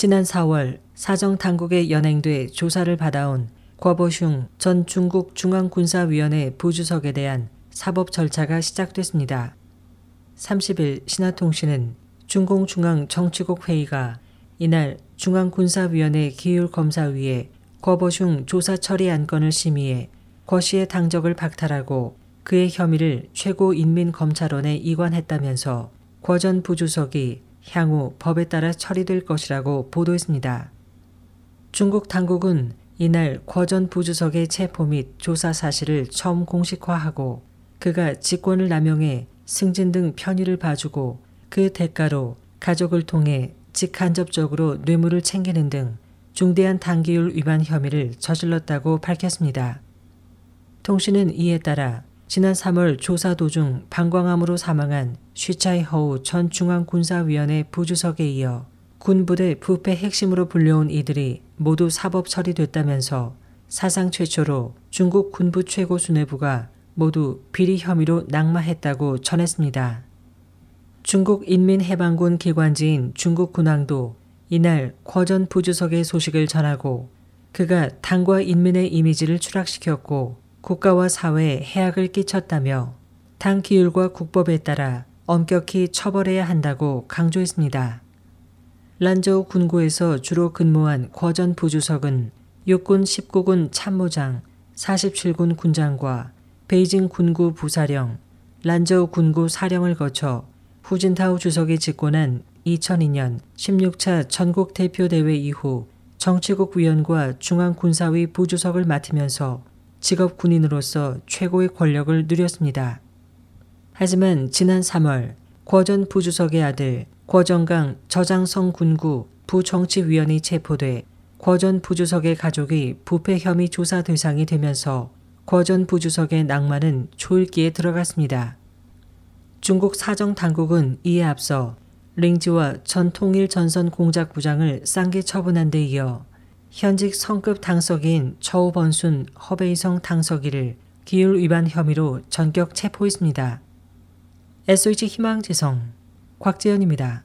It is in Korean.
지난 4월 사정 당국에 연행돼 조사를 받아온 궈보슝 전 중국 중앙군사위원회 부주석에 대한 사법 절차가 시작됐습니다. 30일 신화통신은 중공중앙정치국 회의가 이날 중앙군사위원회 기율검사위에 궈보슝 조사 처리 안건을 심의해 궈 씨의 당적을 박탈하고 그의 혐의를 최고인민검찰원에 이관했다면서 궈전 부주석이 향후 법에 따라 처리될 것이라고 보도했습니다. 중국 당국은 이날 궈전 부주석의 체포 및 조사 사실을 처음 공식화하고 그가 직권을 남용해 승진 등 편의를 봐주고 그 대가로 가족을 통해 직간접적으로 뇌물을 챙기는 등 중대한 단기율 위반 혐의를 저질렀다고 밝혔습니다. 통신은 이에 따라 지난 3월 조사 도중 방광암으로 사망한 쉬차이 허우 전 중앙군사위원회 부주석에 이어 군부대 부패 핵심으로 불려온 이들이 모두 사법 처리됐다면서 사상 최초로 중국 군부 최고 수뇌부가 모두 비리 혐의로 낙마했다고 전했습니다. 중국 인민해방군 기관지인 중국 군항도 이날 궈전 부주석의 소식을 전하고 그가 당과 인민의 이미지를 추락시켰고 국가와 사회에 해악을 끼쳤다며 당 기율과 국법에 따라 엄격히 처벌해야 한다고 강조했습니다. 란저우 군구에서 주로 근무한 궈전 부주석은 육군 19군 참모장, 47군 군장과 베이징 군구 부사령, 란저우 군구 사령을 거쳐 후진타오 주석이 집권한 2002년 16차 전국 대표 대회 이후 정치국 위원과 중앙군사위 부주석을 맡으면서 직업 군인으로서 최고의 권력을 누렸습니다. 하지만 지난 3월 궈전 부주석의 아들 궈정강 저장성 군구 부정치위원이 체포돼 궈전 부주석의 가족이 부패 혐의 조사 대상이 되면서 궈전 부주석의 낭만은 초읽기에 들어갔습니다. 중국 사정 당국은 이에 앞서 링지와 전 통일 전선 공작 부장을 쌍계 처분한 데 이어 현직 성급 당석인 처우번순 허베이성 당석이를 기율 위반 혐의로 전격 체포했습니다. SOH 희망지성 곽재현입니다.